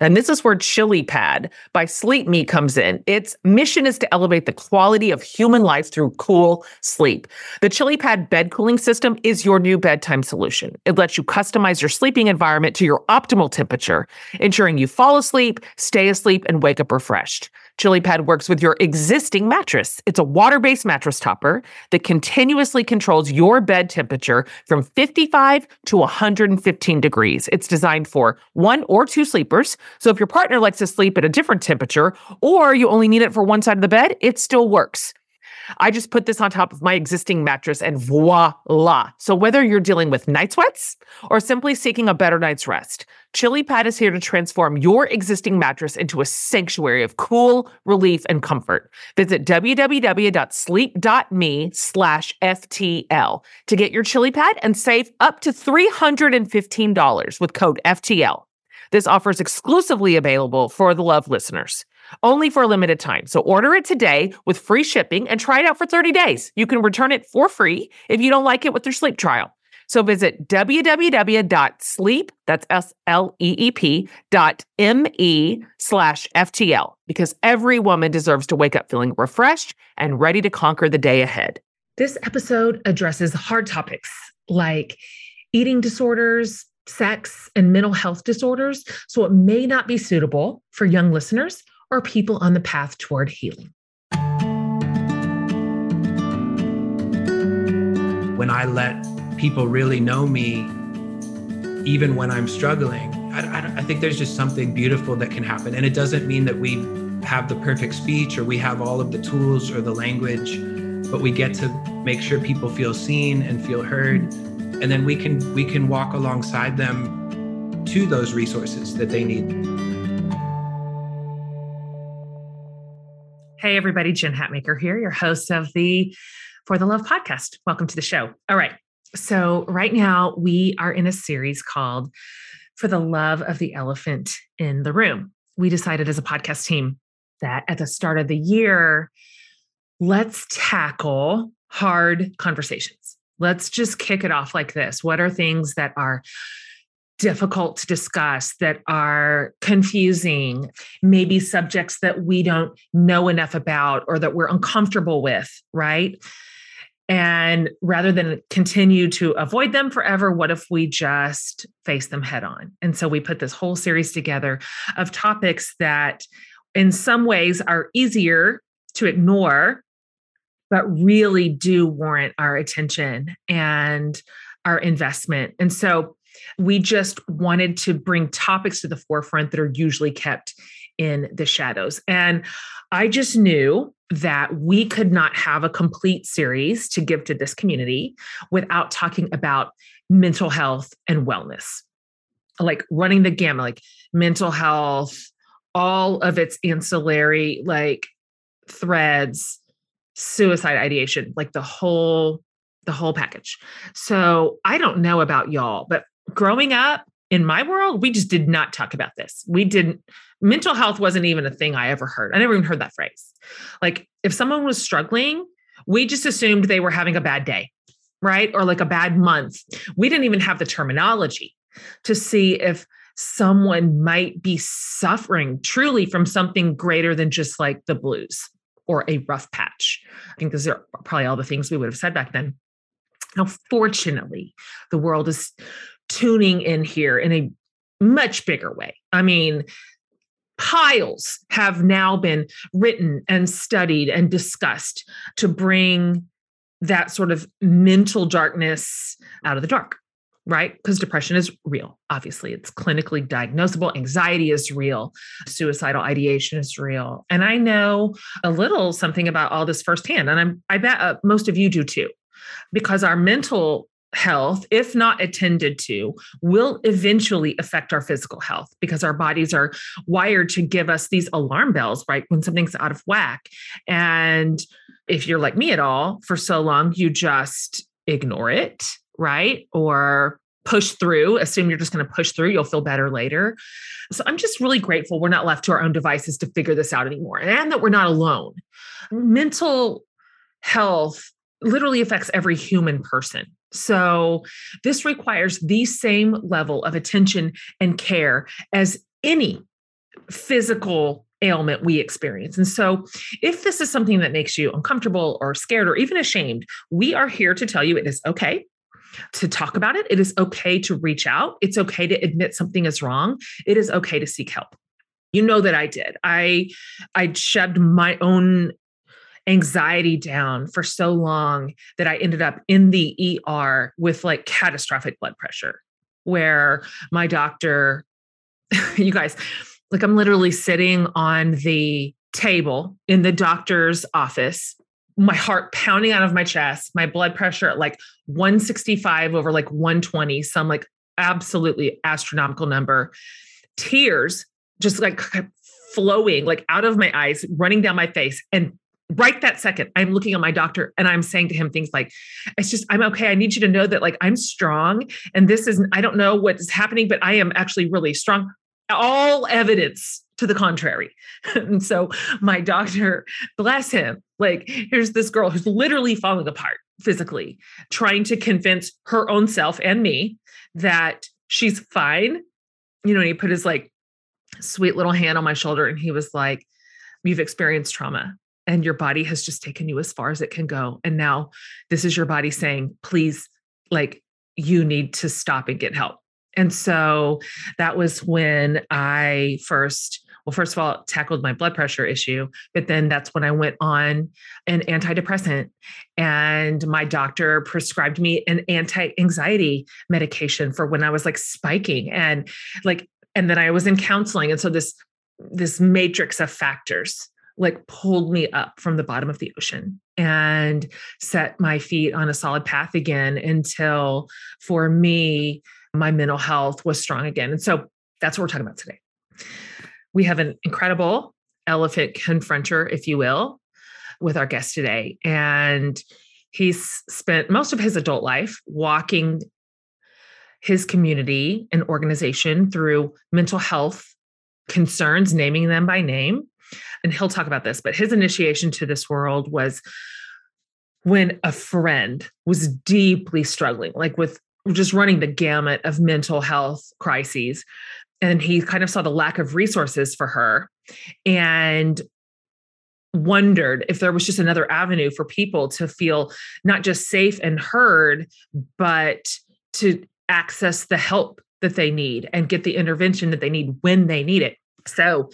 And this is where Chili Pad by Sleep Me comes in. Its mission is to elevate the quality of human life through cool sleep. The Chili Pad bed cooling system is your new bedtime solution. It lets you customize your sleeping environment to your optimal temperature, ensuring you fall asleep, stay asleep, and wake up refreshed. ChiliPad works with your existing mattress. It's a water based mattress topper that continuously controls your bed temperature from 55 to 115 degrees. It's designed for one or two sleepers. So if your partner likes to sleep at a different temperature or you only need it for one side of the bed, it still works. I just put this on top of my existing mattress and voila. So whether you're dealing with night sweats or simply seeking a better night's rest, Chili Pad is here to transform your existing mattress into a sanctuary of cool, relief, and comfort. Visit www.sleep.me slash FTL to get your Chili Pad and save up to $315 with code FTL. This offer is exclusively available for the Love listeners only for a limited time. So order it today with free shipping and try it out for 30 days. You can return it for free if you don't like it with your sleep trial. So visit www.sleep, that's S-L-E-E-P dot M-E slash FTL because every woman deserves to wake up feeling refreshed and ready to conquer the day ahead. This episode addresses hard topics like eating disorders, sex, and mental health disorders. So it may not be suitable for young listeners or people on the path toward healing. When I let people really know me, even when I'm struggling, I, I, I think there's just something beautiful that can happen. And it doesn't mean that we have the perfect speech or we have all of the tools or the language, but we get to make sure people feel seen and feel heard. And then we can we can walk alongside them to those resources that they need. Hey, everybody, Jen Hatmaker here, your host of the For the Love podcast. Welcome to the show. All right. So, right now, we are in a series called For the Love of the Elephant in the Room. We decided as a podcast team that at the start of the year, let's tackle hard conversations. Let's just kick it off like this. What are things that are difficult to discuss, that are confusing, maybe subjects that we don't know enough about or that we're uncomfortable with, right? And rather than continue to avoid them forever, what if we just face them head on? And so we put this whole series together of topics that, in some ways, are easier to ignore, but really do warrant our attention and our investment. And so we just wanted to bring topics to the forefront that are usually kept in the shadows. And I just knew that we could not have a complete series to give to this community without talking about mental health and wellness, like running the gamut, like mental health, all of its ancillary like threads, suicide ideation, like the whole the whole package. So I don't know about y'all, but growing up in my world, we just did not talk about this. We didn't, mental health wasn't even a thing I ever heard. I never even heard that phrase. Like if someone was struggling, we just assumed they were having a bad day. right? Or like a bad month. We didn't even have the terminology to see if someone might be suffering truly from something greater than just like the blues or a rough patch. I think those are probably all the things we would have said back then. Now, fortunately, the world is tuning in here in a much bigger way. I mean, piles have now been written and studied and discussed to bring that sort of mental darkness out of the dark right? Because depression is real. Obviously, it's clinically diagnosable. Anxiety is real. Suicidal ideation is real. And I know a little something about all this firsthand. And I'm, I bet uh, most of you do too, because our mental health, if not attended to, will eventually affect our physical health because our bodies are wired to give us these alarm bells, right? When something's out of whack. And if you're like me at all, for so long, you just ignore it right? Or push through, assume you're just going to push through, you'll feel better later. So I'm just really grateful we're not left to our own devices to figure this out anymore and that we're not alone. Mental health literally affects every human person. So this requires the same level of attention and care as any physical ailment we experience. And so, if this is something that makes you uncomfortable or scared or even ashamed, we are here to tell you it is okay to talk about it. It is okay to reach out. It's okay to admit something is wrong. It is okay to seek help. You know that I did. I I shoved my own anxiety down for so long that I ended up in the ER with like catastrophic blood pressure where my doctor you guys like I'm literally sitting on the table in the doctor's office my heart pounding out of my chest, my blood pressure at like 165 over like 120, some like absolutely astronomical number, tears just like flowing like out of my eyes, running down my face. And right that second, I'm looking at my doctor and I'm saying to him things like, it's just, I'm okay. I need you to know that like I'm strong. And this is, I don't know what is happening, but I am actually really strong. All evidence to the contrary. and so my doctor, bless him, like here's this girl who's literally falling apart physically, trying to convince her own self and me that she's fine. You know, and he put his like sweet little hand on my shoulder and he was like, You've experienced trauma and your body has just taken you as far as it can go. And now this is your body saying, please, like, you need to stop and get help. And so that was when I first well, first of all, tackled my blood pressure issue, but then that's when I went on an antidepressant. And my doctor prescribed me an anti anxiety medication for when I was like spiking and like, and then I was in counseling. And so this, this matrix of factors like pulled me up from the bottom of the ocean and set my feet on a solid path again until for me, my mental health was strong again. And so that's what we're talking about today we have an incredible elephant confronter, if you will, with our guest today. And he's spent most of his adult life walking his community and organization through mental health concerns, naming them by name. And he'll talk about this, but his initiation to this world was when a friend was deeply struggling, like with just running the gamut of mental health crises and he kind of saw the lack of resources for her and wondered if there was just another avenue for people to feel not just safe and heard but to access the help that they need and get the intervention that they need when they need it. So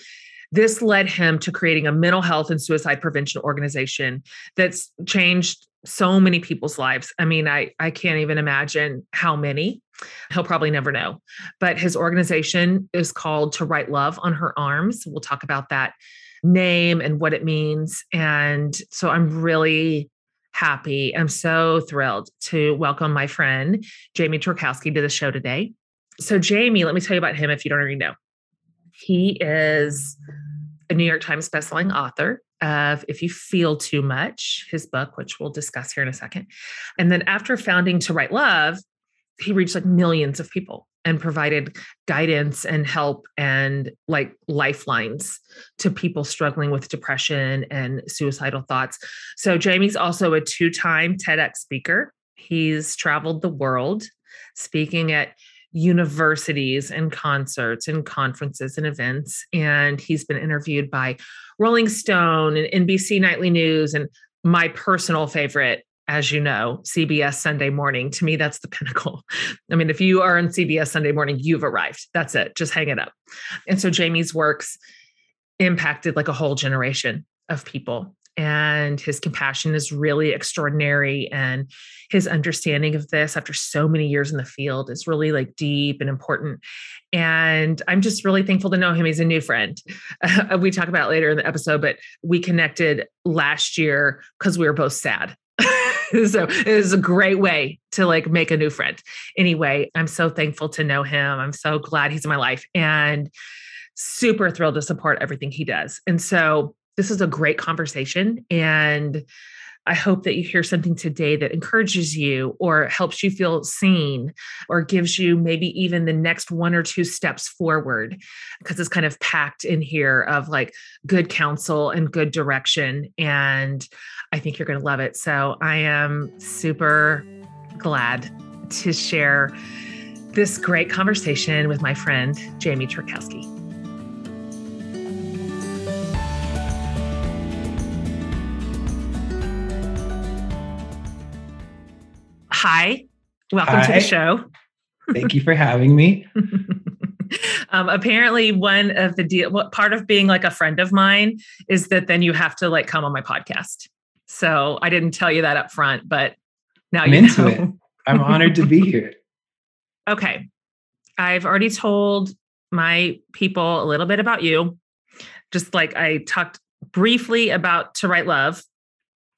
this led him to creating a mental health and suicide prevention organization that's changed so many people's lives. I mean, I I can't even imagine how many. He'll probably never know. But his organization is called To Write Love on Her Arms. We'll talk about that name and what it means. And so I'm really happy. I'm so thrilled to welcome my friend Jamie Tworkowski to the show today. So Jamie, let me tell you about him if you don't already know. He is a New York Times bestselling author of If You Feel Too Much, his book, which we'll discuss here in a second. And then after founding To Write Love, he reached like millions of people and provided guidance and help and like lifelines to people struggling with depression and suicidal thoughts. So Jamie's also a two-time TEDx speaker He's traveled the world speaking at universities and concerts and conferences and events. And he's been interviewed by Rolling Stone and NBC Nightly News and my personal favorite, as you know, CBS Sunday Morning. To me, that's the pinnacle. I mean, if you are on CBS Sunday Morning, you've arrived. That's it. Just hang it up. And so Jamie's works impacted like a whole generation of people and his compassion is really extraordinary and his understanding of this after so many years in the field is really like deep and important. And i'm just really thankful to know him. He's a new friend. Uh, we talk about later in the episode but we connected last year because we were both sad. So it was a great way to like make a new friend. Anyway i'm so thankful to know him. I'm so glad he's in my life and super thrilled to support everything he does. And so this is a great conversation. And I hope that you hear something today that encourages you or helps you feel seen or gives you maybe even the next one or two steps forward because it's kind of packed in here of like good counsel and good direction. And I think you're going to love it. So I am super glad to share this great conversation with my friend, Jamie Tworkowski. Hi. Welcome hi. to the show. Thank you for having me. um, apparently, one of the deal, what part of being like a friend of mine is that then you have to like come on my podcast. So I didn't tell you that up front, but now I'm you into know. it. I'm honored to be here. Okay. I've already told my people a little bit about you. Just like I talked briefly about To Write Love,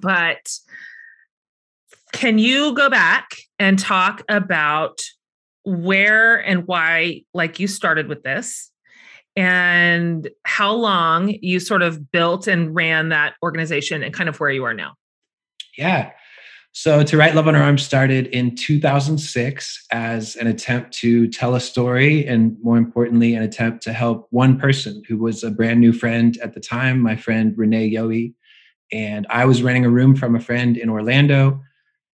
but can you go back and talk about where and why, like you started with this, and how long you sort of built and ran that organization and kind of where you are now? Yeah. So, To Write Love on Her Arms started in 2006 as an attempt to tell a story and, more importantly, an attempt to help one person who was a brand new friend at the time, my friend Renee Yohe. And I was renting a room from a friend in Orlando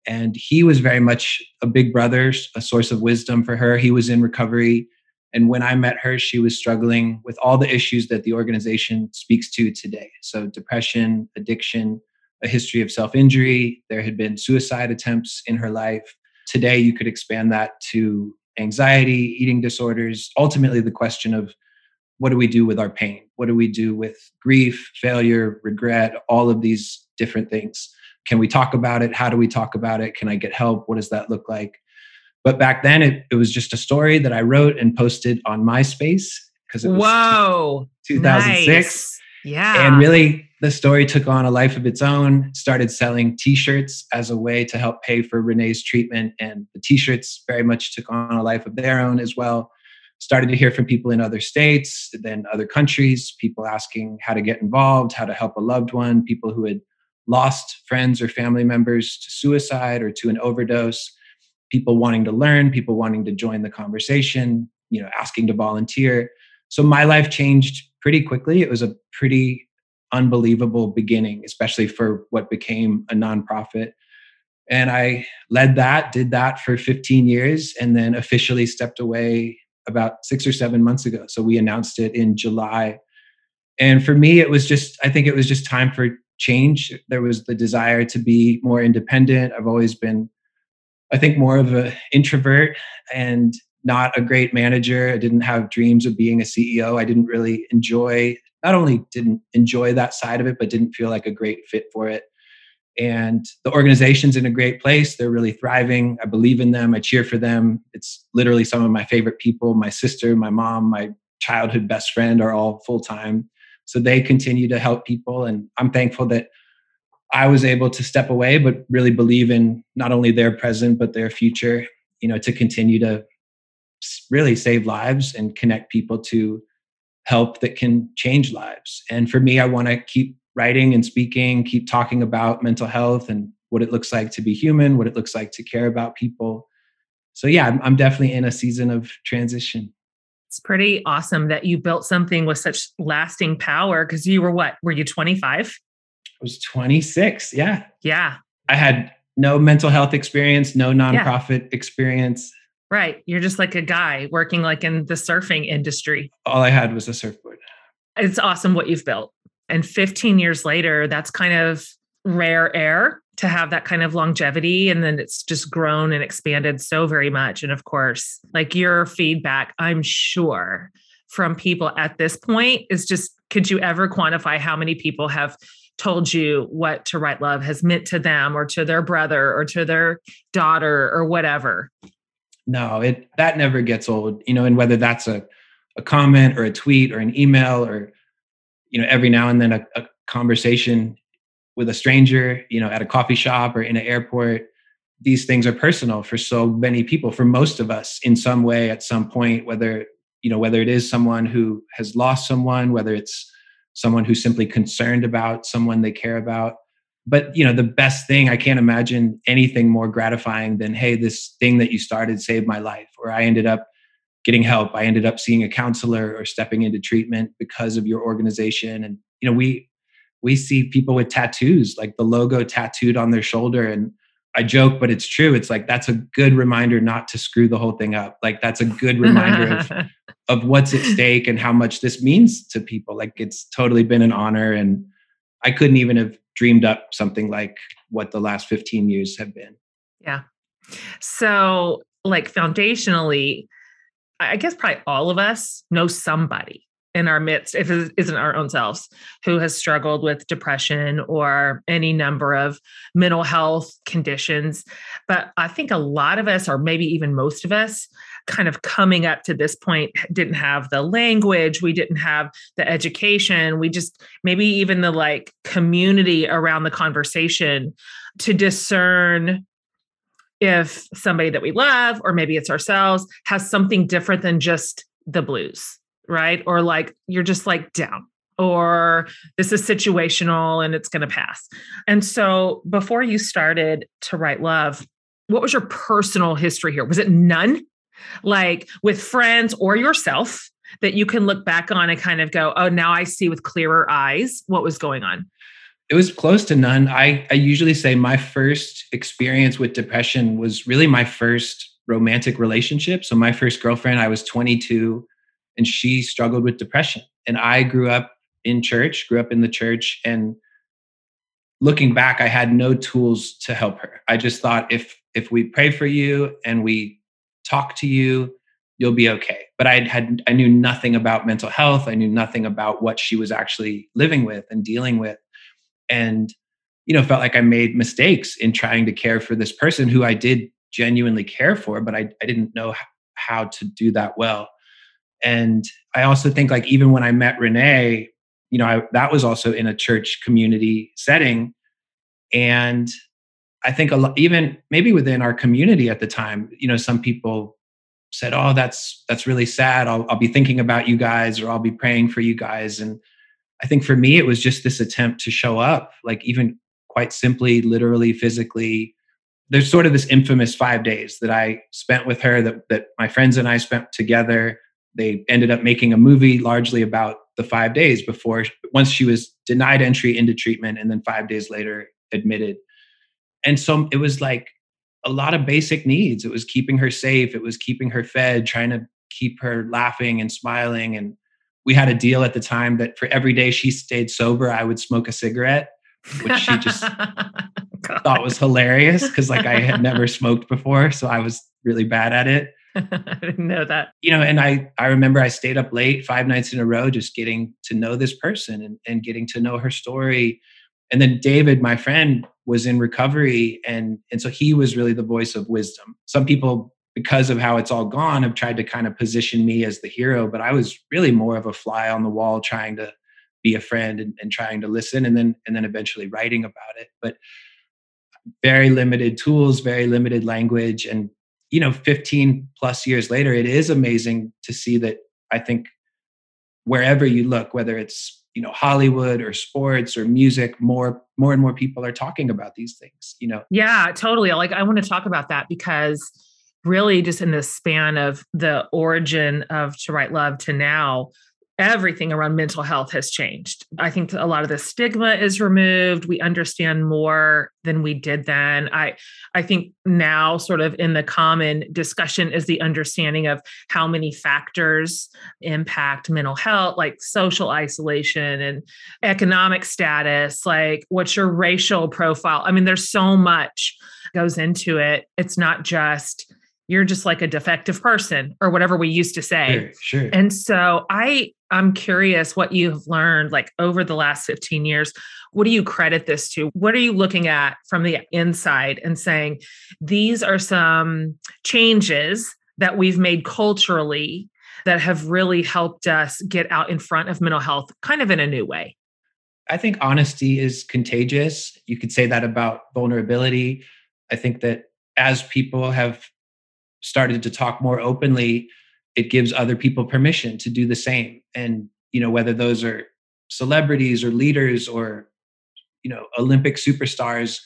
and he was very much a big brother, a source of wisdom for her. He was in recovery. And when I met her, she was struggling with all the issues that the organization speaks to today. So, depression, addiction, a history of self injury. There had been suicide attempts in her life. Today, you could expand that to anxiety, eating disorders, ultimately, the question of what do we do with our pain? What do we do with grief, failure, regret, all of these different things? Can we talk about it? How do we talk about it? Can I get help? What does that look like? But back then, it, it was just a story that I wrote and posted on MySpace because it was Whoa, 2006. Nice. Yeah. And really, the story took on a life of its own, started selling t shirts as a way to help pay for Renee's treatment. And the t shirts very much took on a life of their own as well. Started to hear from people in other states, then other countries, people asking how to get involved, how to help a loved one, people who had lost friends or family members to suicide or to an overdose, people wanting to learn, people wanting to join the conversation, you know, asking to volunteer. So my life changed pretty quickly. It was a pretty unbelievable beginning, especially for what became a nonprofit. And I led that, did that for 15 years, and then officially stepped away about six or seven months ago. So we announced it in July. And for me, it was just, I think it was just time for change. There was the desire to be more independent. I've always been, I think, more of an introvert and not a great manager. I didn't have dreams of being a CEO. I didn't really enjoy, not only didn't enjoy that side of it, but didn't feel like a great fit for it. And the organization's in a great place. They're really thriving. I believe in them. I cheer for them. It's literally some of my favorite people. My sister, my mom, my childhood best friend are all full time. So they continue to help people. And I'm thankful that I was able to step away, but really believe in not only their present, but their future, you know, to continue to really save lives and connect people to help that can change lives. And for me, I want to keep writing and speaking, keep talking about mental health and what it looks like to be human, what it looks like to care about people. So, yeah, I'm, definitely in a season of transition it's pretty awesome that you built something with such lasting power because you were what were you 25 i was 26 yeah yeah i had no mental health experience, no nonprofit yeah. experience. Right. You're just like a guy working like in the surfing industry. All I had was a surfboard. It's awesome what you've built. And 15 years later, that's kind of rare air to have that kind of longevity. And then it's just grown and expanded so very much. And of course, like your feedback, I'm sure from people at this point is just could you ever quantify how many people have told you what to write love has meant to them or to their brother or to their daughter or whatever no it that never gets old you know and whether that's a, a comment or a tweet or an email or you know every now and then a, a conversation with a stranger you know at a coffee shop or in an airport these things are personal for so many people for most of us in some way at some point whether you know whether it is someone who has lost someone whether it's someone who's simply concerned about someone they care about. But you know the best thing i can't imagine anything more gratifying than hey this thing that you started saved my life or i ended up getting help. I ended up seeing a counselor or stepping into treatment because of your organization. And you know we we see people with tattoos like the logo tattooed on their shoulder and I joke, but it's true. It's like that's a good reminder not to screw the whole thing up. Like that's a good reminder of of what's at stake and how much this means to people. Like it's totally been an honor, and I couldn't even have dreamed up something like what the last fifteen years have been. Yeah. So, like foundationally, I guess probably all of us know somebody in our midst, if it isn't our own selves, who has struggled with depression or any number of mental health conditions. But I think a lot of us, or maybe even most of us, kind of coming up to this point didn't have the language, we didn't have the education, we just maybe even the like community around the conversation to discern if somebody that we love or maybe it's ourselves has something different than just the blues right? Or like you're just like down or this is situational and it's going to pass. And so before you started to write love, what was your personal history here? Was it none? Like with friends or yourself that you can look back on and kind of go, oh, now I see with clearer eyes what was going on? It was close to none. I, I usually say my first experience with depression was really my first romantic relationship. So, my first girlfriend, I was 22 and she struggled with depression. And I grew up in church, grew up in the church, and looking back, I had no tools to help her. I just thought if if we pray for you and we talk to you, you'll be okay. But I had I knew nothing about mental health. I knew nothing about what she was actually living with and dealing with. And you know, felt like I made mistakes in trying to care for this person who I did genuinely care for, but I, I didn't know how to do that well. And I also think like even when I met Renee, you know, I, that was also in a church community setting. And I think a lot, even maybe within our community at the time, you know, some people said, "Oh, that's that's really sad. I'll, I'll be thinking about you guys, or I'll be praying for you guys." And I think for me, it was just this attempt to show up, like even quite simply, literally, physically. There's sort of this infamous five days that I spent with her, that that my friends and I spent together they ended up making a movie largely about the five days before once she was denied entry into treatment and then five days later admitted. And so it was like a lot of basic needs. It was keeping her safe. It was keeping her fed trying to keep her laughing and smiling. And we had a deal at the time that for every day she stayed sober i would smoke a cigarette which she just thought was hilarious because like i had never smoked before so i was really bad at it I didn't know that. You know, and I I remember I stayed up late five nights in a row just getting to know this person and, and getting to know her story. And then David, my friend, was in recovery and and so he was really the voice of wisdom. Some people because of how it's all gone have tried to kind of position me as the hero, but I was really more of a fly on the wall trying to be a friend and, and trying to listen and then and then eventually writing about it. But very limited tools, very limited language and you know 15 plus years later it is amazing to see that i think wherever you look whether it's you know hollywood or sports or music more more and more people are talking about these things you know? Yeah totally. Like i want to talk about that because really just in the span of the origin of to write love to now everything around mental health has changed. I think a lot of the stigma is removed. We understand more than we did then. I I think now sort of in the common discussion is the understanding of how many factors impact mental health like social isolation and economic status, like what's your racial profile? I mean there's so much goes into it. It's not just you're just like a defective person or whatever we used to say. Sure, sure. And so I I'm curious what you've learned like over the last 15 years. What do you credit this to? What are you looking at from the inside and saying these are some changes that we've made culturally that have really helped us get out in front of mental health kind of in a new way? I think honesty is contagious. You could say that about vulnerability. I think that as people have started to talk more openly, it gives other people permission to do the same. And, you know, whether those are celebrities or leaders or, you know, Olympic superstars,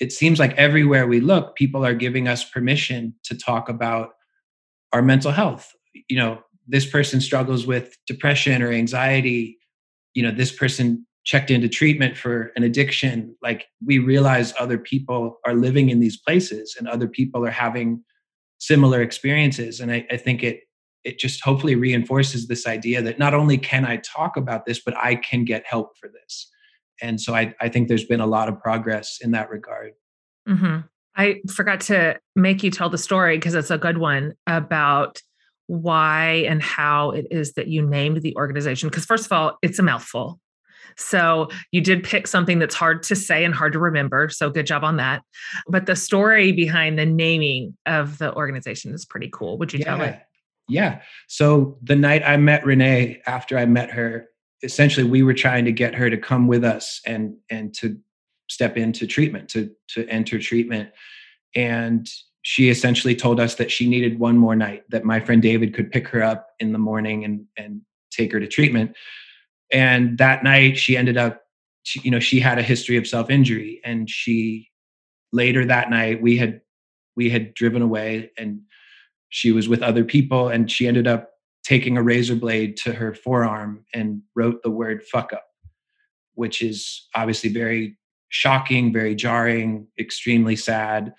it seems like everywhere we look, people are giving us permission to talk about our mental health. You know, this person struggles with depression or anxiety. You know, this person checked into treatment for an addiction. Like we realize other people are living in these places and other people are having similar experiences. And I, I, think it it just hopefully reinforces this idea that not only can i talk about this but i can get help for this. And so i, I think there's been a lot of progress in that regard. Mm-hmm. i forgot to make you tell the story because it's a good one about why and how it is that you named the organization. Because first of all it's a mouthful so you did pick something that's hard to say and hard to remember. So good job on that. But the story behind the naming of the organization is pretty cool. Would you yeah. tell it? Yeah. So the night I met Renee, after I met her, essentially we were trying to get her to come with us and and to step into treatment, to to enter treatment. And she essentially told us that she needed one more night, that my friend David could pick her up in the morning and and take her to treatment and that night she ended up she, you know she had a history of self-injury. And she later that night we had we had driven away and she was with other people and she ended up taking a razor blade to her forearm and wrote the word fuck up which is obviously very shocking very jarring extremely sad.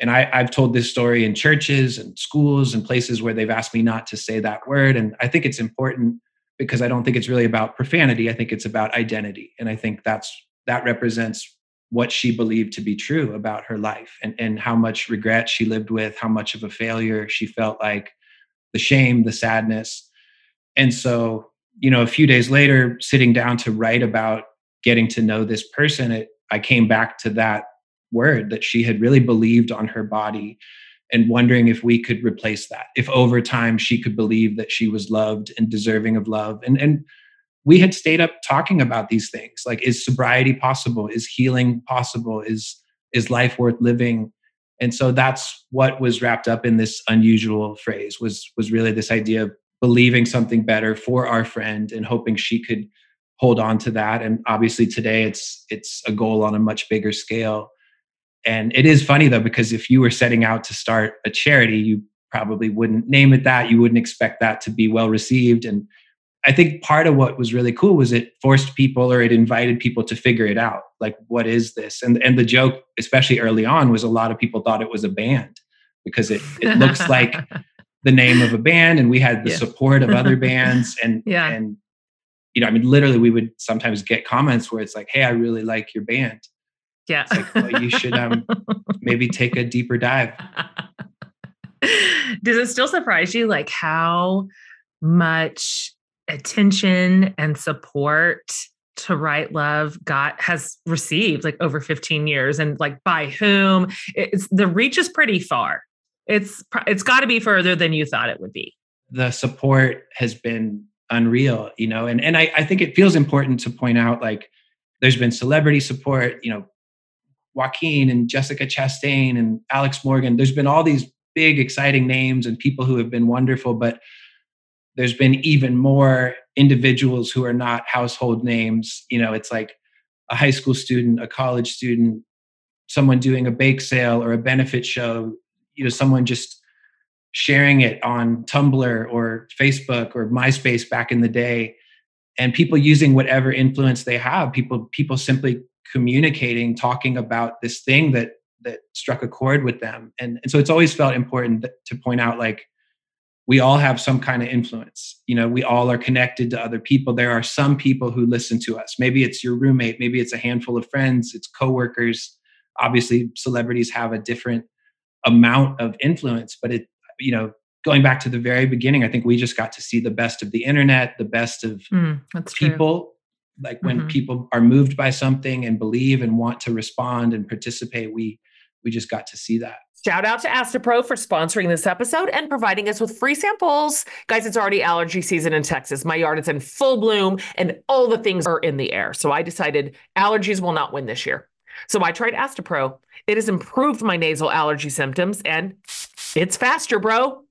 And I, i've told this story in churches and schools and places where they've asked me not to say that word. And i think it's important because I don't think it's really about profanity. I think it's about identity. And I think that's that represents what she believed to be true about her life and, and how much regret she lived with, how much of a failure she felt like, the shame, the sadness. And so, you know, a few days later, sitting down to write about getting to know this person, it, I came back to that word that she had really believed on her body and wondering if we could replace that if over time she could believe that she was loved and deserving of love. And and we had stayed up talking about these things like is sobriety possible? Is healing possible? Is is life worth living? And so that's what was wrapped up in this unusual phrase was was really this idea of believing something better for our friend and hoping she could hold on to that. And obviously today it's it's a goal on a much bigger scale and it is funny though, because if you were setting out to start a charity, you probably wouldn't name it that. You wouldn't expect that to be well received. And I think part of what was really cool was it forced people or it invited people to figure it out. Like, what is this? And and the joke, especially early on, was a lot of people thought it was a band because it it looks like the name of a band and we had the yeah. support of other bands and yeah. and you know, I mean literally we would sometimes get comments where it's like, hey, I really like your band. Yeah. Like, well, you should um, maybe take a deeper dive. Does it still surprise you like how much attention and support to write Love got has received like over 15 years and like by whom it's the reach is pretty far. It's it's got to be further than you thought it would be. The support has been unreal, you know, and and I, I think it feels important to point out like there's been celebrity support, you know, Joaquin and Jessica Chastain and Alex Morgan. There's been all these big, exciting names and people who have been wonderful, but there's been even more individuals who are not household names. You know, it's like a high school student, a college student, someone doing a bake sale or a benefit show, you know, someone just sharing it on Tumblr or Facebook or MySpace back in the day, and people using whatever influence they have, people people simply communicating, talking about this thing that that struck a chord with them, and, and so it's always felt important to point out like we all have some kind of influence. You know, we all are connected to other people. There are some people who listen to us. Maybe it's your roommate, maybe it's a handful of friends, it's coworkers. Obviously, celebrities have a different amount of influence, but it you know, going back to the very beginning, I think we just got to see the best of the internet, the best of mm, people. True. Like when mm-hmm. people are moved by something and believe and want to respond and participate, we we just got to see that. Shout out to Astepro for sponsoring this episode and providing us with free samples. Guys, it's already allergy season in Texas. My yard is in full bloom and all the things are in the air. So I decided allergies will not win this year. So I tried Astepro. It has improved my nasal allergy symptoms and it's faster, bro.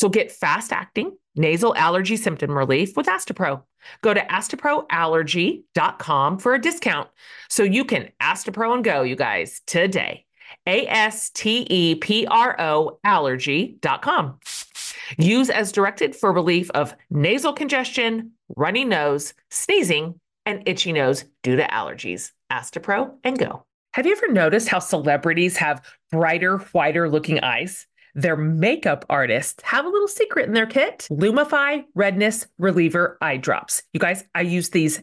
So get fast acting nasal allergy symptom relief with Astepro. Go to asteproallergy.com for a discount so you can Astepro and go, you guys, today. A S T E P R O allergy.com. Use as directed for relief of nasal congestion, runny nose, sneezing, and itchy nose due to allergies. Astepro and go. Have you ever noticed how celebrities have brighter, whiter looking eyes? Their makeup artists have a little secret in their kit Lumify Redness Reliever Eye Drops. You guys, I use these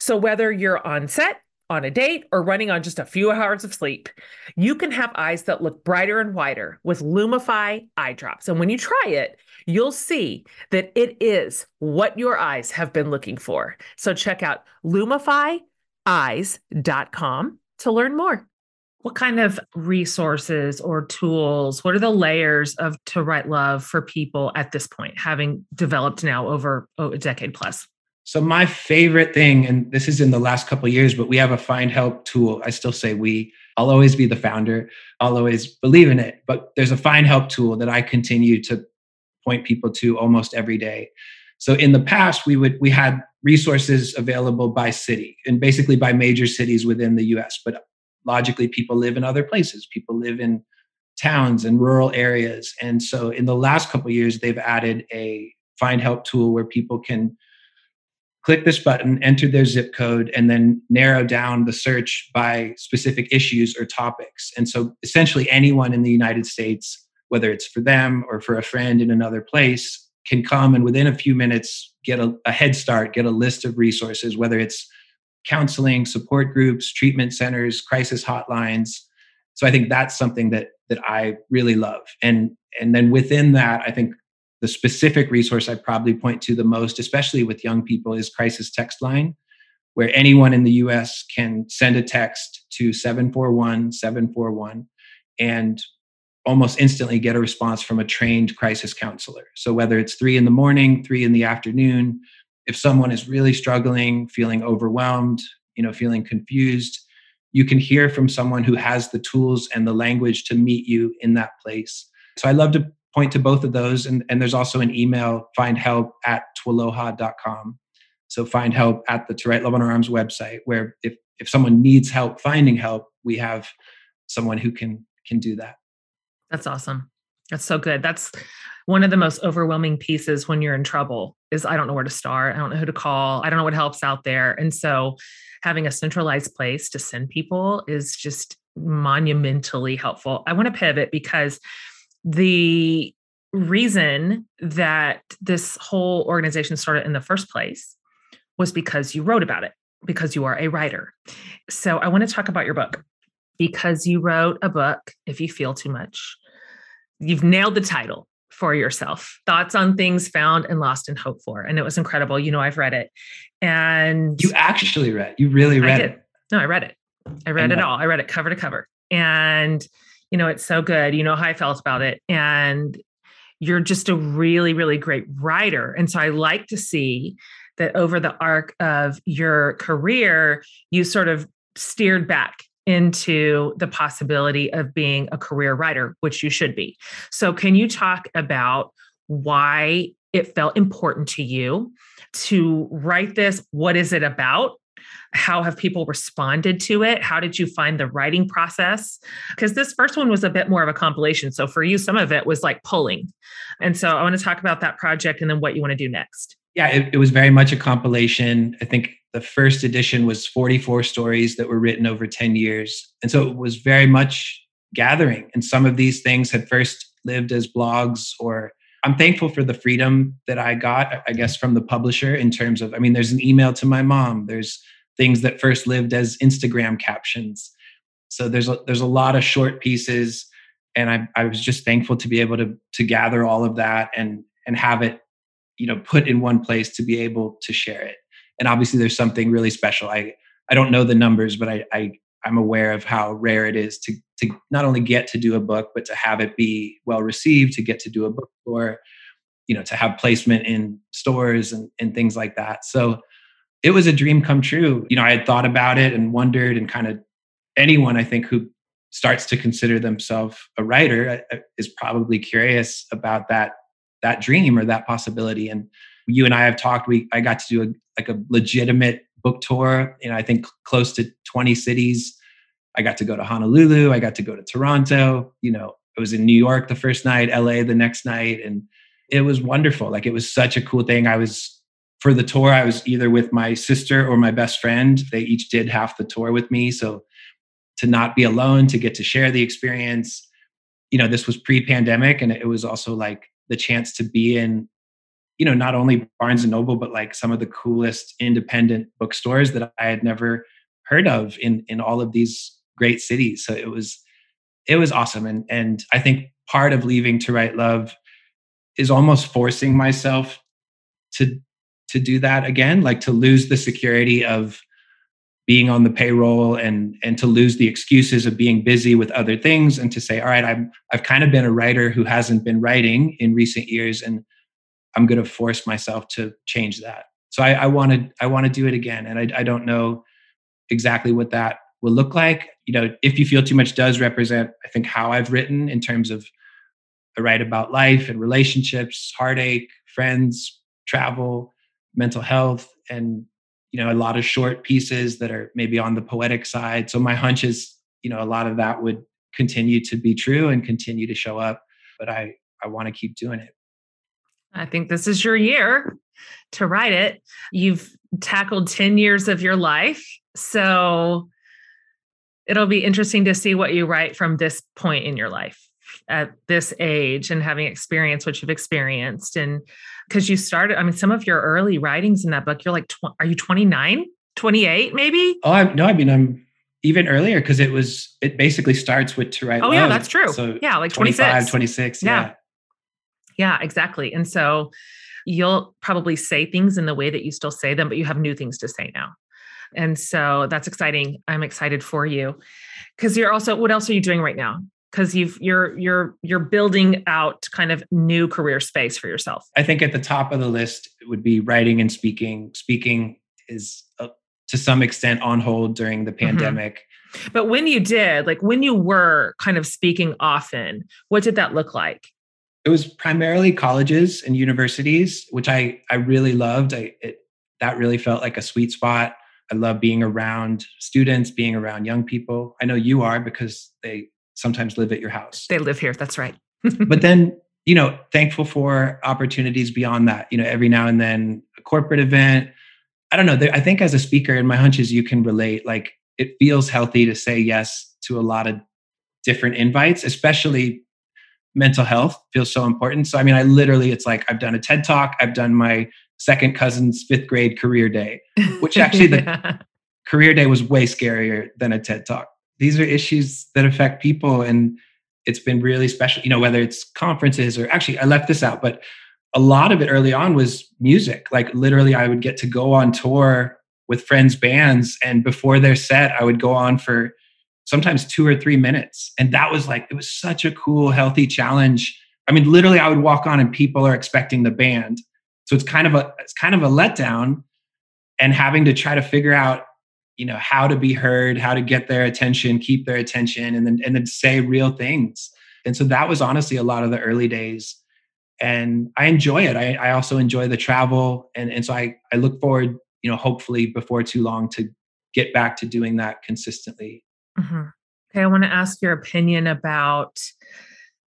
So whether you're on set, on a date, or running on just a few hours of sleep, you can have eyes that look brighter and whiter with Lumify eye drops. And when you try it, you'll see that it is what your eyes have been looking for. So check out lumifyeyes.com to learn more. What kind of resources or tools, what are the layers of To Write Love for people at this point, having developed now over oh, a decade plus? So my favorite thing, and this is in the last couple years, but we have a find help tool. I still say we. I'll always be the founder. I'll always believe in it. But there's a find help tool that I continue to point people to almost every day. So in the past, we would we had resources available by city and basically by major cities within the US. But logically, people live in other places. People live in towns and rural areas. And so in the last couple years, they've added a find help tool where people can click this button, enter their zip code, and then narrow down the search by specific issues or topics. And so essentially anyone in the United States, whether it's for them or for a friend in another place, can come and within a few minutes get a, a head start, get a list of resources, whether it's counseling, support groups, treatment centers, crisis hotlines. So I think that's something that that I really love. And and then within that, I think the specific resource I probably point to the most, especially with young people, is Crisis Text Line, where anyone in the US can send a text to 741 741 and almost instantly get a response from a trained crisis counselor. So whether it's three in the morning, three in the afternoon, if someone is really struggling, feeling overwhelmed, you know, feeling confused, you can hear from someone who has the tools and the language to meet you in that place. So I love to point to both of those. And, and there's also an email, find help at twloha.com. So find help at the To Write Love on Her Arms website, where if, if someone needs help finding help, we have someone who can can do that. That's awesome. That's so good. That's one of the most overwhelming pieces when you're in trouble is I don't know where to start. I don't know who to call. I don't know what helps out there. And so having a centralized place to send people is just monumentally helpful. I want to pivot because the reason that this whole organization started in the first place was because you wrote about it, because you are a writer. So I want to talk about your book because you wrote a book, If You Feel Too Much. You've nailed the title for yourself thoughts on things found and lost and hope for and it was incredible you know i've read it and you actually read you really read it no i read it i read it all i read it cover to cover and you know it's so good you know how i felt about it and you're just a really really great writer and so i like to see that over the arc of your career you sort of steered back into the possibility of being a career writer, which you should be. So, can you talk about why it felt important to you to write this? What is it about? How have people responded to it? How did you find the writing process? Because this first one was a bit more of a compilation. So, for you, some of it was like pulling. And so, I want to talk about that project and then what you want to do next. Yeah, it, it was very much a compilation. I think the first edition was 44 stories that were written over 10 years. And so it was very much gathering. And some of these things had first lived as blogs or I'm thankful for the freedom that I got, I guess, from the publisher in terms of, I mean, there's an email to my mom. There's things that first lived as Instagram captions. So there's a, there's a lot of short pieces, and I, I was just thankful to be able to to gather all of that and and have it, you know, put in one place to be able to share it and obviously there's something really special. I I don't know the numbers, but I, I I'm aware of how rare it is to to not only get to do a book, but to have it be well received, to get to do a book tour, you know, to have placement in stores and, and things like that. So it was a dream come true. You know, I had thought about it and wondered, and kind of anyone I think who starts to consider themselves a writer uh, uh, is probably curious about that that dream or that possibility. And you and I have talked. We I got to do a, like a legitimate book tour in I think close to 20 cities. I got to go to Honolulu. I got to go to Toronto. You know, I was in New York the first night, LA the next night, and it was wonderful. Like it was such a cool thing. I was for the tour. I was either with my sister or my best friend. They each did half the tour with me. So to not be alone, to get to share the experience. You know, this was pre-pandemic, and it was also like the chance to be in you know not only barnes and noble but like some of the coolest independent bookstores that i had never heard of in in all of these great cities so it was it was awesome and and i think part of leaving to write love is almost forcing myself to to do that again like to lose the security of being on the payroll and and to lose the excuses of being busy with other things and to say all right i'm i've kind of been a writer who hasn't been writing in recent years and I'm going to force myself to change that. So I, want to I want to do it again, and I, I don't know exactly what that will look like. You know, if you feel too much does represent, I think, how I've written in terms of I write about life and relationships, heartache, friends, travel, mental health, and you know, a lot of short pieces that are maybe on the poetic side. So my hunch is, you know, a lot of that would continue to be true and continue to show up. But I I want to keep doing it. I think this is your year to write it. You've tackled 10 years of your life. So it'll be interesting to see what you write from this point in your life at this age and having experienced what you've experienced. And because you started, I mean, some of your early writings in that book, you're like, tw- are you 29, 28 maybe? Oh, I'm, no, I mean, I'm even earlier because it was, it basically starts with to write. Oh, yeah, that's true. So yeah, like 26. 26. yeah. yeah. Yeah, exactly. And so you'll probably say things in the way that you still say them, but you have new things to say now. And so that's exciting. I'm excited for you. Cuz you're also what else are you doing right now? Cuz you've you're you're you're building out kind of new career space for yourself. I think at the top of the list would be writing and speaking. Speaking is uh, to some extent on hold during the mm-hmm. pandemic. Mm-hmm. But when you did, like when you were kind of speaking often, what did that look like? it was primarily colleges and universities, which I I really loved. I it, that really felt like a sweet spot. I love being around students, being around young people. I know you are because they sometimes live at your house. They live here. That's right. but then, you know, thankful for opportunities beyond that. You know, every now and then a corporate event. I don't know. I think as a speaker, and my hunch is you can relate. Like it feels healthy to say yes to a lot of different invites, especially mental health feels so important. So I mean, I literally it's like I've done a TED talk, I've done my second cousin's fifth grade career day, which actually the career day was way scarier than a TED talk. These are issues that affect people and it's been really special, you know, whether it's conferences or actually I left this out, but a lot of it early on was music. Like literally I would get to go on tour with friends' bands and before their set I would go on for sometimes 2 or 3 minutes. And that was like it was such a cool healthy challenge. I mean literally I would walk on and people are expecting the band. So it's kind of a it's kind of a letdown and having to try to figure out you know how to be heard how to get their attention keep their attention and then and then say real things. And so that was honestly a lot of the early days. And i enjoy it. I, I also enjoy the travel. And, and so I, I look forward you know hopefully before too long to get back to doing that consistently. Mm-hmm. okay i want to ask your opinion about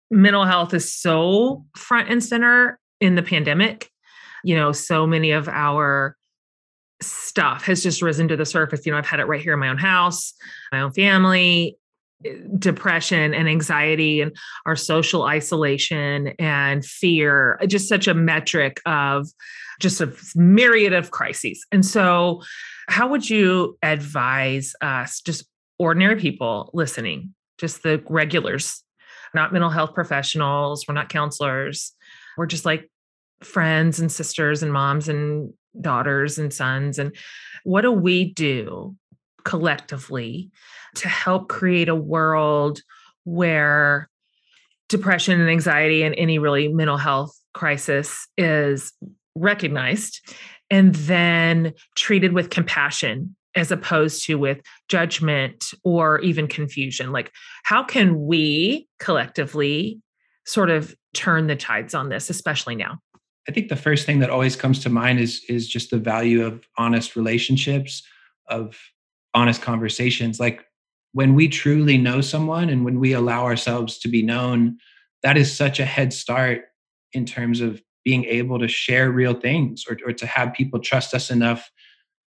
mental health is so front and center in the pandemic. You know so many of our stuff has just risen to the surface. You know, I've had it right here in my own house, my own family, eh, depression and anxiety and our social isolation and fear, uh, just such a metric of just a myriad of crises. And so, how would you advise us, just ordinary people listening, just the regulars, not mental health professionals, we're not counselors, we're just like friends and sisters and moms and daughters and sons and what do we do collectively to help create a world where depression and anxiety and any really mental health crisis is recognized and then treated with compassion as opposed to with judgment or even confusion? Like how can we collectively sort of turn the tides on this especially now I think the first thing that always comes to mind is is just the value of honest relationships, of honest conversations. Like when we truly know someone and when we allow ourselves to be known, that is such a head start in terms of being able to share real things or, or to have people trust us enough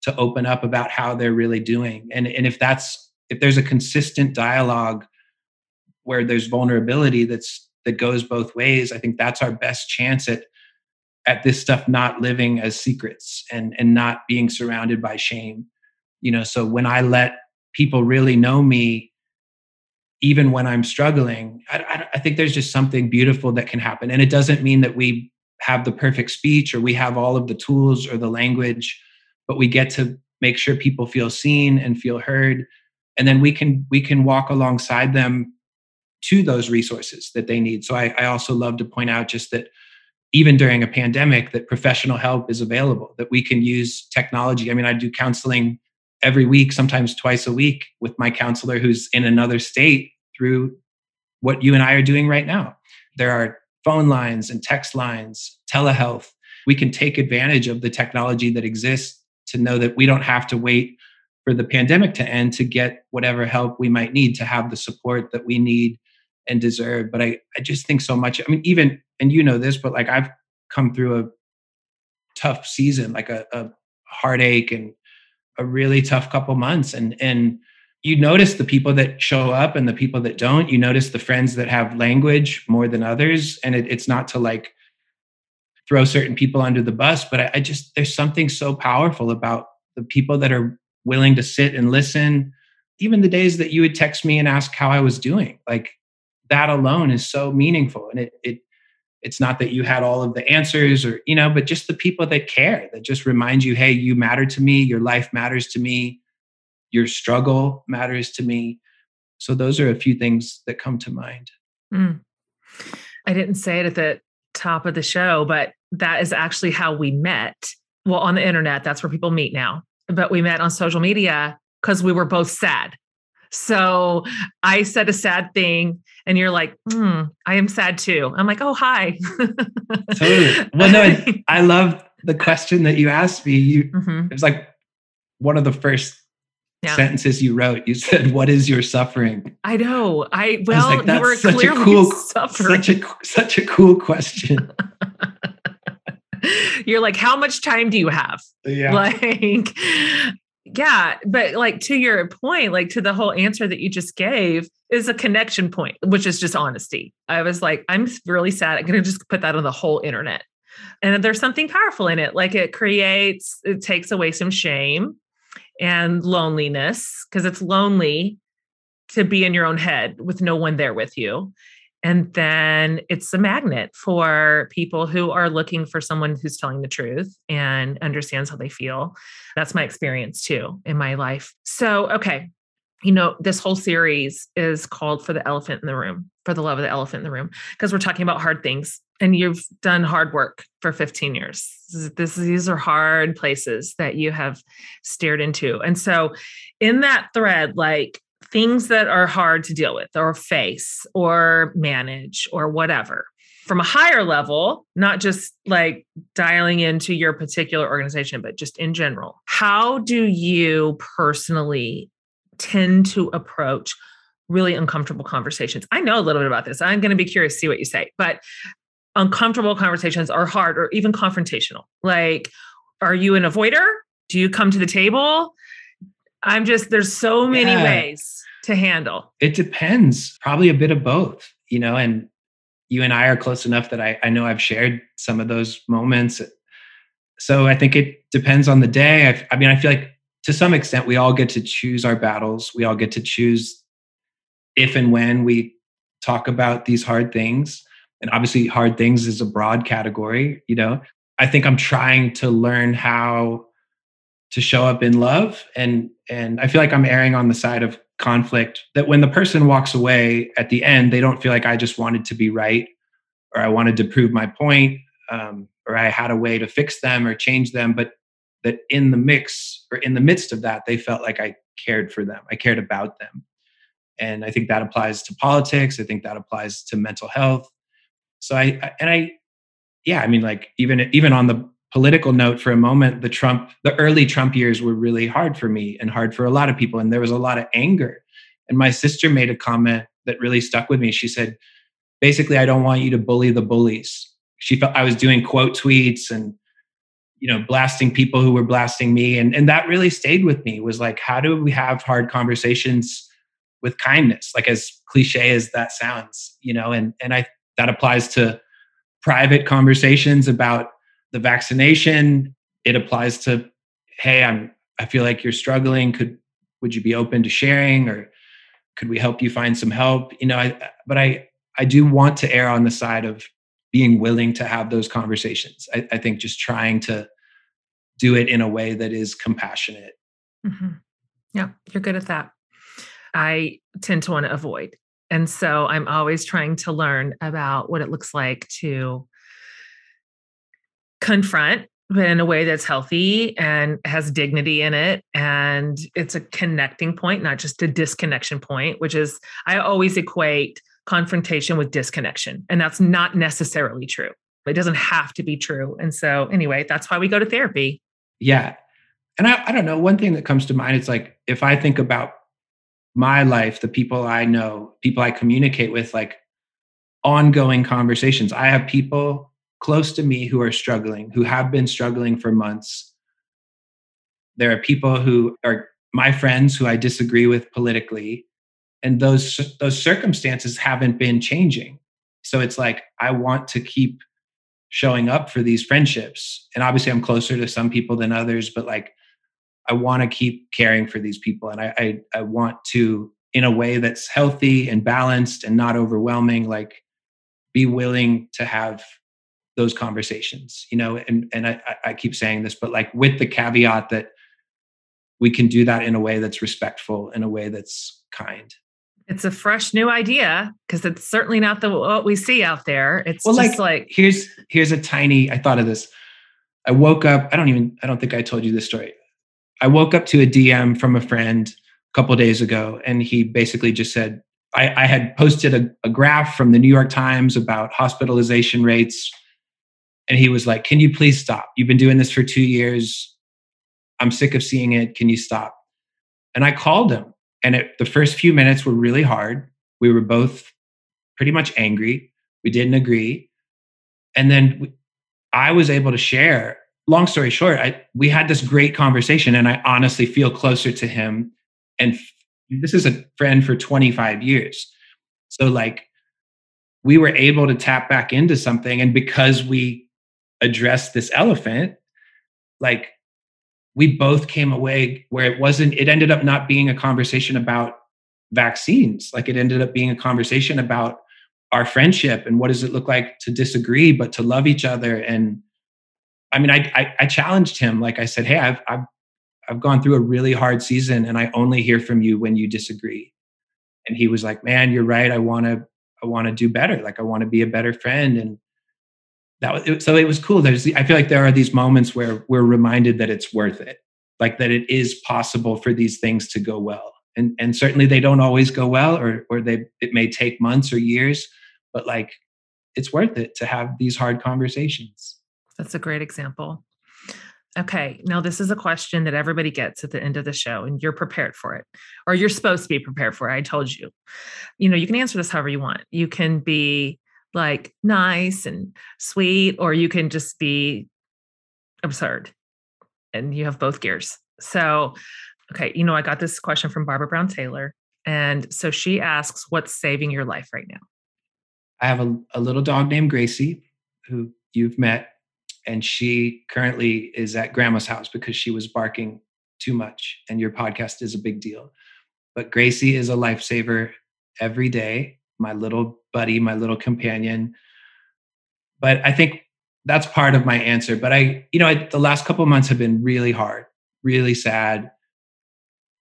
to open up about how they're really doing. And, and if that's if there's a consistent dialogue where there's vulnerability that's that goes both ways, I think that's our best chance at at this stuff not living as secrets and and not being surrounded by shame. You know so when i let people really know me even when i'm struggling I, I, I, think there's just something beautiful that can happen. And it doesn't mean that we have the perfect speech or we have all of the tools or the language but we get to make sure people feel seen and feel heard. And then we can we can walk alongside them to those resources that they need. So i, I also love to point out just that even during a pandemic that professional help is available that we can use technology. I mean i do counseling every week sometimes twice a week with my counselor who's in another state through what you and i are doing right now. There are phone lines and text lines telehealth. We can take advantage of the technology that exists to know that we don't have to wait for the pandemic to end to get whatever help we might need to have the support that we need and deserve. But I, I just think so much. I mean, even, and you know this, but like I've come through a tough season, like a, a heartache and a really tough couple months. And, and, you notice the people that show up and the people that don't. You notice the friends that have language more than others. And it, it's not to like throw certain people under the bus, but I, I, just, there's something so powerful about the people that are willing to sit and listen. Even the days that you would text me and ask how I was doing, like that alone is so meaningful and it it it's not that you had all of the answers or you know but just the people that care that just remind you hey you matter to me your life matters to me your struggle matters to me. So those are a few things that come to mind. Mm. i didn't say it at the top of the show but that is actually how we met. Well on the internet that's where people meet now but we met on social media because we were both sad so I said a sad thing, and you're like, hmm, I am sad too. I'm like, oh, hi. totally. Well, no, I love the question that you asked me. You, mm-hmm. It was like one of the first yeah. sentences you wrote. You said, "What is your suffering?" I know. I well, I like, you were such clearly a cool, suffering. Such a such a cool question. You're like, how much time do you have? Yeah. Like, yeah, but like to your point, like to the whole answer that you just gave is a connection point, which is just honesty. I was like, I'm really sad. I'm going to just put that on the whole internet. And there's something powerful in it. Like it creates, it takes away some shame and loneliness because it's lonely to be in your own head with no one there with you. And then it's a magnet for people who are looking for someone who's telling the truth and understands how they feel. That's my experience too in my life. So, okay, you know, this whole series is called For the Elephant in the Room, for the love of the elephant in the room, because we're talking about hard things. And you've done hard work for 15 years. This, these are hard places that you have stared into. And so, in that thread, like things that are hard to deal with or face or manage or whatever from a higher level, not just like dialing into your particular organization, but just in general, how do you personally tend to approach really uncomfortable conversations? I know a little bit about this. I'm going to be curious to see what you say, but uncomfortable conversations are hard or even confrontational. Like, are you an avoider? Do you come to the table? I'm just, there's so many yeah. ways to handle. It depends, probably a bit of both, you know, and you and I are close enough that I, I know I've shared some of those moments. So I think it depends on the day. I, I mean, I feel like to some extent, we all get to choose our battles. We all get to choose if and when we talk about these hard things. And obviously, hard things is a broad category, you know. I think I'm trying to learn how to show up in love. And and I feel like I'm erring on the side of conflict that when the person walks away at the end they don't feel like I just wanted to be right or I wanted to prove my point um, or I had a way to fix them or change them. But that in the mix or in the midst of that they felt like I cared for them. I cared about them. And I think that applies to politics. I think that applies to mental health. So I, I and I yeah I mean like even even on the political note for a moment the trump the early trump years were really hard for me and hard for a lot of people. And there was a lot of anger. And my sister made a comment that really stuck with me. She said basically i don't want you to bully the bullies. She felt i was doing quote tweets and you know blasting people who were blasting me. And and that really stayed with me was like how do we have hard conversations with kindness? Like as cliche as that sounds you know and and i that applies to private conversations about the vaccination it applies to hey i'm i feel like you're struggling. Could would you be open to sharing? Or could we help you find some help? You know i but i i do want to err on the side of being willing to have those conversations. I, I think just trying to do it in a way that is compassionate. Mm-hmm. yeah you're good at that. I tend to want to avoid. And so i'm always trying to learn about what it looks like to confront but in a way that's healthy and has dignity in it. And it's a connecting point not just a disconnection point which is i always equate confrontation with disconnection and that's not necessarily true. It doesn't have to be true. And so anyway that's why we go to therapy. Yeah. And I, I don't know one thing that comes to mind is like if i think about my life the people i know people i communicate with like ongoing conversations i have people close to me who are struggling, who have been struggling for months. There are people who are my friends who I disagree with politically, and those those circumstances haven't been changing. So it's like I want to keep showing up for these friendships. And obviously I'm closer to some people than others, but like I want to keep caring for these people. And I, I, I want to, in a way that's healthy and balanced and not overwhelming, like be willing to have those conversations you know and and I, I keep saying this but like with the caveat that we can do that in a way that's respectful in a way that's kind. It's a fresh new idea because it's certainly not the what we see out there. It's well, just like, like here's here's a tiny i thought of this. I woke up i don't even i don't think i told you this story. I woke up to a dm from a friend a couple days ago and he basically just said I, I had posted a, a graph from the new york times about hospitalization rates and he was like, Can you please stop? You've been doing this for two years. I'm sick of seeing it. Can you stop? And I called him. And it, the first few minutes were really hard. We were both pretty much angry. We didn't agree. And then we, I was able to share long story short, I we had this great conversation, and I honestly feel closer to him. And f- this is a friend for 25 years, so like we were able to tap back into something, and because we addressed this elephant, like we both came away where it wasn't. It ended up not being a conversation about vaccines. Like it ended up being a conversation about our friendship and what does it look like to disagree but to love each other and I mean, I, I, I challenged him. Like I said, hey, I've, I've I've gone through a really hard season, and I only hear from you when you disagree. And he was like, man, you're right. I want to I want to do better. Like I want to be a better friend. And that was so it was cool. There's I feel like there are these moments where we're reminded that it's worth it, like that it is possible for these things to go well. And and certainly they don't always go well, or or they it may take months or years, but like it's worth it to have these hard conversations. That's a great example. Okay, now this is a question that everybody gets at the end of the show, and you're prepared for it, or you're supposed to be prepared for it. I told you. You know, you can answer this however you want. You can be like nice and sweet, or you can just be absurd. And you have both gears. So, okay, you know, I got this question from Barbara Brown Taylor. And so she asks, What's saving your life right now? I have a, a little dog named Gracie who you've met and she currently is at grandma's house because she was barking too much and your podcast is a big deal but gracie is a lifesaver every day my little buddy my little companion. But i think that's part of my answer. But i you know I, the last couple months have been really hard really sad.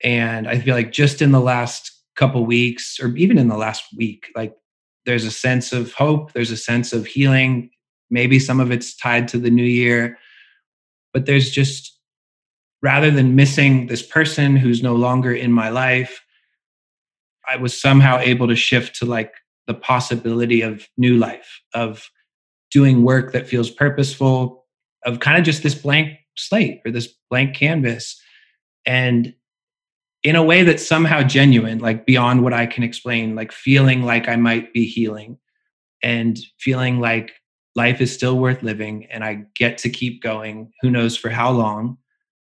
And i feel like just in the last couple weeks or even in the last week like there's a sense of hope there's a sense of healing. Maybe some of it's tied to the new year, but there's just rather than missing this person who's no longer in my life, I was somehow able to shift to like the possibility of new life, of doing work that feels purposeful, of kind of just this blank slate or this blank canvas. And in a way that's somehow genuine, like beyond what I can explain, like feeling like I might be healing and feeling like life is still worth living and I get to keep going. Who knows for how long,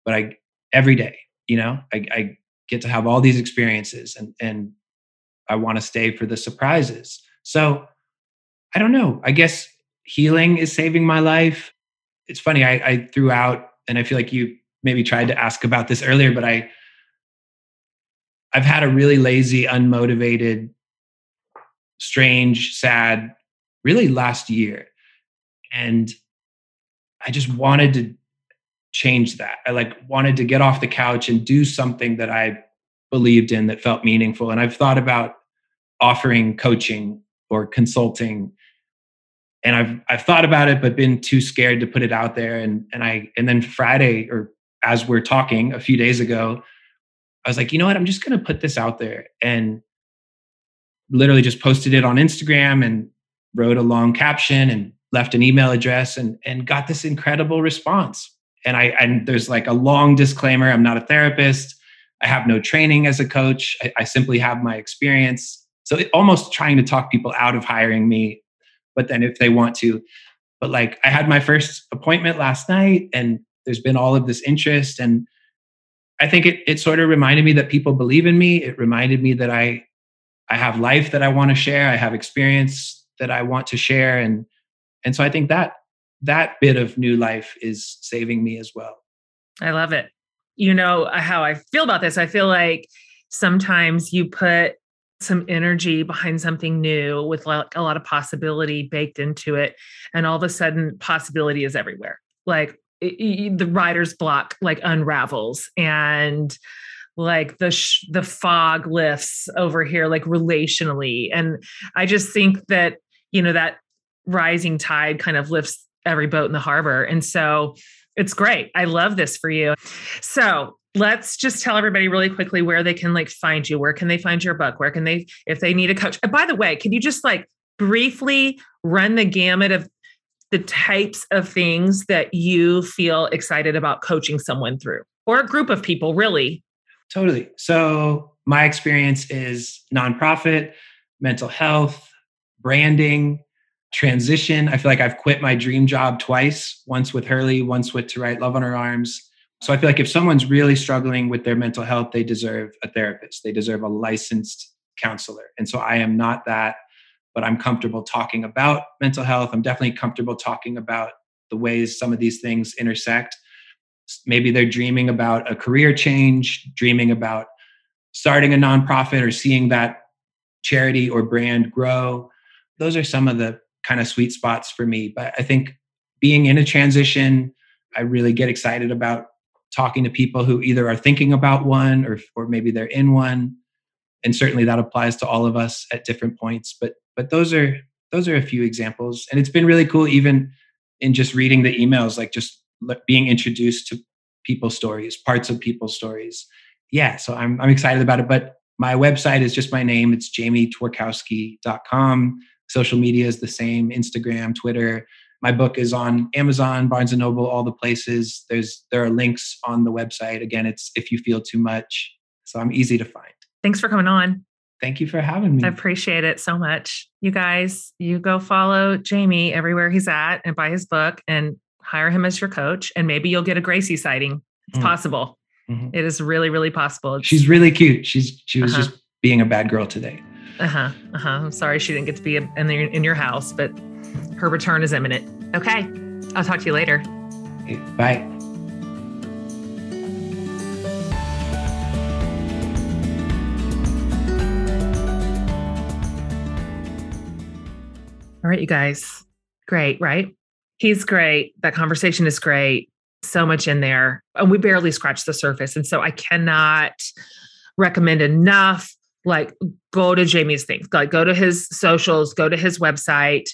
but I every day, you know, I, I get to have all these experiences and and I want to stay for the surprises. So I don't know. I guess healing is saving my life. It's funny, I, I threw out, and I feel like you maybe tried to ask about this earlier, but I I've had a really lazy, unmotivated, strange, sad, really last year and i just wanted to change that i like wanted to get off the couch and do something that i believed in that felt meaningful. And i've thought about offering coaching or consulting. And i've i've thought about it but been too scared to put it out there. And and i and then friday or as we're talking a few days ago i was like you know what? I'm just going to put this out there. And literally just posted it on instagram and wrote a long caption and left an email address and and got this incredible response. And i and there's like a long disclaimer i'm not a therapist i have no training as a coach. I, I simply have my experience. So it, almost trying to talk people out of hiring me but then if they want to. But like i had my first appointment last night and there's been all of this interest and i think it, it sort of reminded me that people believe in me. It reminded me that i i have life that i want to share. I have experience that i want to share and and so i think that that bit of new life is saving me as well. I love it you know uh, how i feel about this. I feel like sometimes you put some energy behind something new with like a lot of possibility baked into it and all of a sudden possibility is everywhere. Like it, it, the writer's block like unravels and like the sh- the fog lifts over here like relationally. And i just think that you know that rising tide kind of lifts every boat in the harbor. And so it's great. I love this for you. So let's just tell everybody really quickly where they can like find you. Where can they find your book? Where can they, if they need a coach? And by the way, can you just like briefly run the gamut of the types of things that you feel excited about coaching someone through or a group of people, really? Totally. So my experience is nonprofit, mental health, branding, transition. I feel like I've quit my dream job twice, once with Hurley, once with To Write Love on Her Arms. So I feel like if someone's really struggling with their mental health, they deserve a therapist. They deserve a licensed counselor. And so I am not that, but I'm comfortable talking about mental health. I'm definitely comfortable talking about the ways some of these things intersect. Maybe they're dreaming about a career change, dreaming about starting a nonprofit or seeing that charity or brand grow. Those are some of the kind of sweet spots for me. But I think being in a transition, I really get excited about talking to people who either are thinking about one or or maybe they're in one. And certainly that applies to all of us at different points. But but those are those are a few examples. And it's been really cool even in just reading the emails, like just being introduced to people's stories, parts of people's stories. Yeah, so I'm I'm excited about it. But my website is just my name. It's jamietworkowski.com. Social media is the same, Instagram, Twitter. My book is on Amazon, Barnes and Noble, all the places. There's there are links on the website. Again, it's if you feel too much. So I'm easy to find. Thanks for coming on. Thank you for having me. I appreciate it so much. You guys, you go follow Jamie everywhere he's at and buy his book and hire him as your coach. And maybe you'll get a Gracie sighting. It's mm. possible. Mm-hmm. It is really, really possible. It's, She's really cute. She's she was uh-huh. just being a bad girl today. Uh huh. Uh huh. I'm sorry she didn't get to be in, the, in your house, but her return is imminent. Okay. I'll talk to you later. Bye. All right, you guys. Great, right? He's great. That conversation is great. So much in there. And we barely scratched the surface. And so I cannot recommend enough. Like, go to Jamie's things, like, go to his socials, go to his website,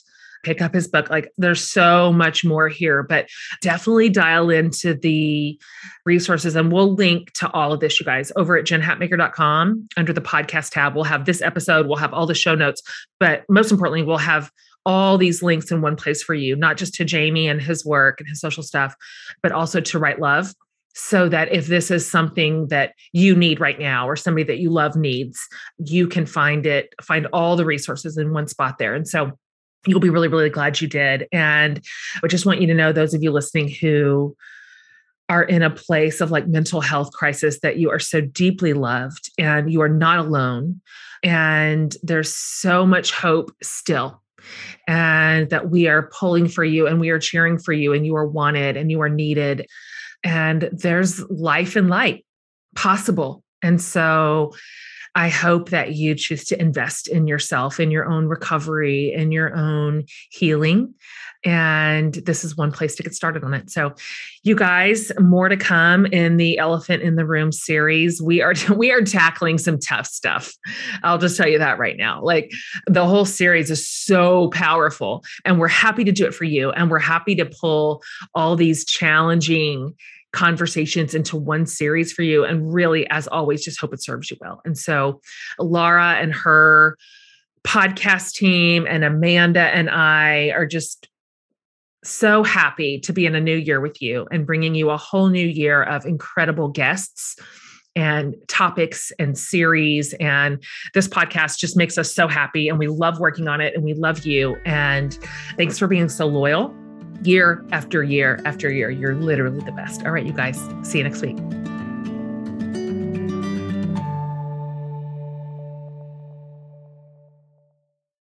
pick up his book. Like, there's so much more here, but definitely dial into the resources. And we'll link to all of this, you guys, over at jenhatmaker.com under the podcast tab. We'll have this episode, we'll have all the show notes, but most importantly, we'll have all these links in one place for you, not just to Jamie and his work and his social stuff, but also to Write Love. So that if this is something that you need right now or somebody that you love needs, you can find it, find all the resources in one spot there. And so you'll be really, really glad you did. And I just want you to know, those of you listening who are in a place of like mental health crisis, that you are so deeply loved and you are not alone. And there's so much hope still and that we are pulling for you and we are cheering for you and you are wanted and you are needed. And there's life and light possible. And so I hope that you choose to invest in yourself, in your own recovery, in your own healing. And this is one place to get started on it. So, you guys, more to come in the Elephant in the Room series. We are we are tackling some tough stuff. I'll just tell you that right now. Like the whole series is so powerful, and we're happy to do it for you. And we're happy to pull all these challenging conversations into one series for you. And really, as always, just hope it serves you well. And so, Laura and her podcast team and Amanda and I are just so happy to be in a new year with you and bringing you a whole new year of incredible guests and topics and series. And this podcast just makes us so happy. And we love working on it and we love you. And thanks for being so loyal year after year after year. You're literally the best. All right, you guys, see you next week.